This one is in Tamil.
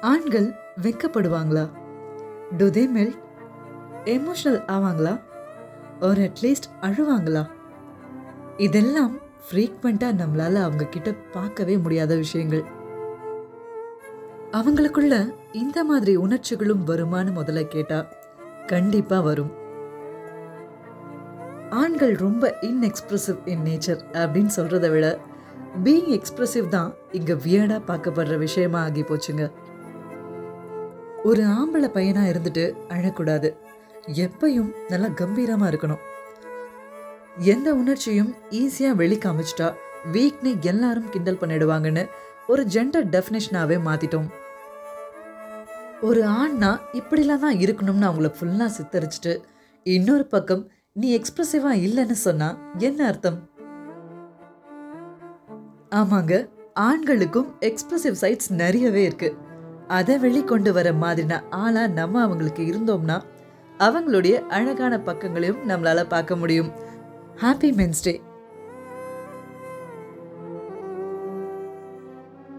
ஆண்கள் வெக்கப்படுவாங்களா? டு தே மெல்ட் எமோஷனல் ஆவாங்களா? ஒரு அட்லீஸ்ட் அழுவாங்களா? இதெல்லாம் ஃப்ரீக்வெண்ட்டாக நம்மளால் அவங்க கிட்ட பார்க்கவே முடியாத விஷயங்கள். அவங்களுக்குள்ள இந்த மாதிரி உணர்ச்சிகளும் வருமான்னு முதல்ல கேட்டா கண்டிப்பாக வரும். ஆண்கள் ரொம்ப இன்எக்ஸ்பிரசிவ் இன் நேச்சர் அப்படின்னு சொல்கிறத விட பீயிங் எக்ஸ்ப்ரெசிவ் தான் இங்கே வியர்டாக பார்க்கப்படுற விஷயமா ஆகி போச்சுங்க. ஒரு ஆம்பளை பையனா இருந்துட்டு அழக்கூடாது. எப்பையும் நல்லா கம்பீரமா இருக்கணும். எந்த உணர்ச்சியும் ஈஸியா வெளி காமிச்சிட்டா வீக்னு எல்லாரும் கிண்டல் பண்ணிடுவாங்கன்னு ஒரு ஜெண்டர் டெஃபினேஷனாவே மாத்திட்டோம். ஒரு ஆண்னா இப்படிலாம் தான் இருக்கணும்னு அவங்கள ஃபுல்லாக சித்தரிச்சிட்டு இன்னொரு பக்கம் நீ எக்ஸ்பிரசிவா இல்லைன்னு சொன்னா என்ன அர்த்தம்? ஆமாங்க ஆண்களுக்கும் எக்ஸ்ப்ரெசிவ் சைட்ஸ் நிறையவே இருக்குது அதை வெளிக்கொண்டு வர மாதிரின ஆளா நம்ம அவங்களுக்கு இருந்தோம்னா அவங்களுடைய அழகான பக்கங்களையும் நம்மளால பார்க்க முடியும். ஹாப்பி மென்ஸ்டே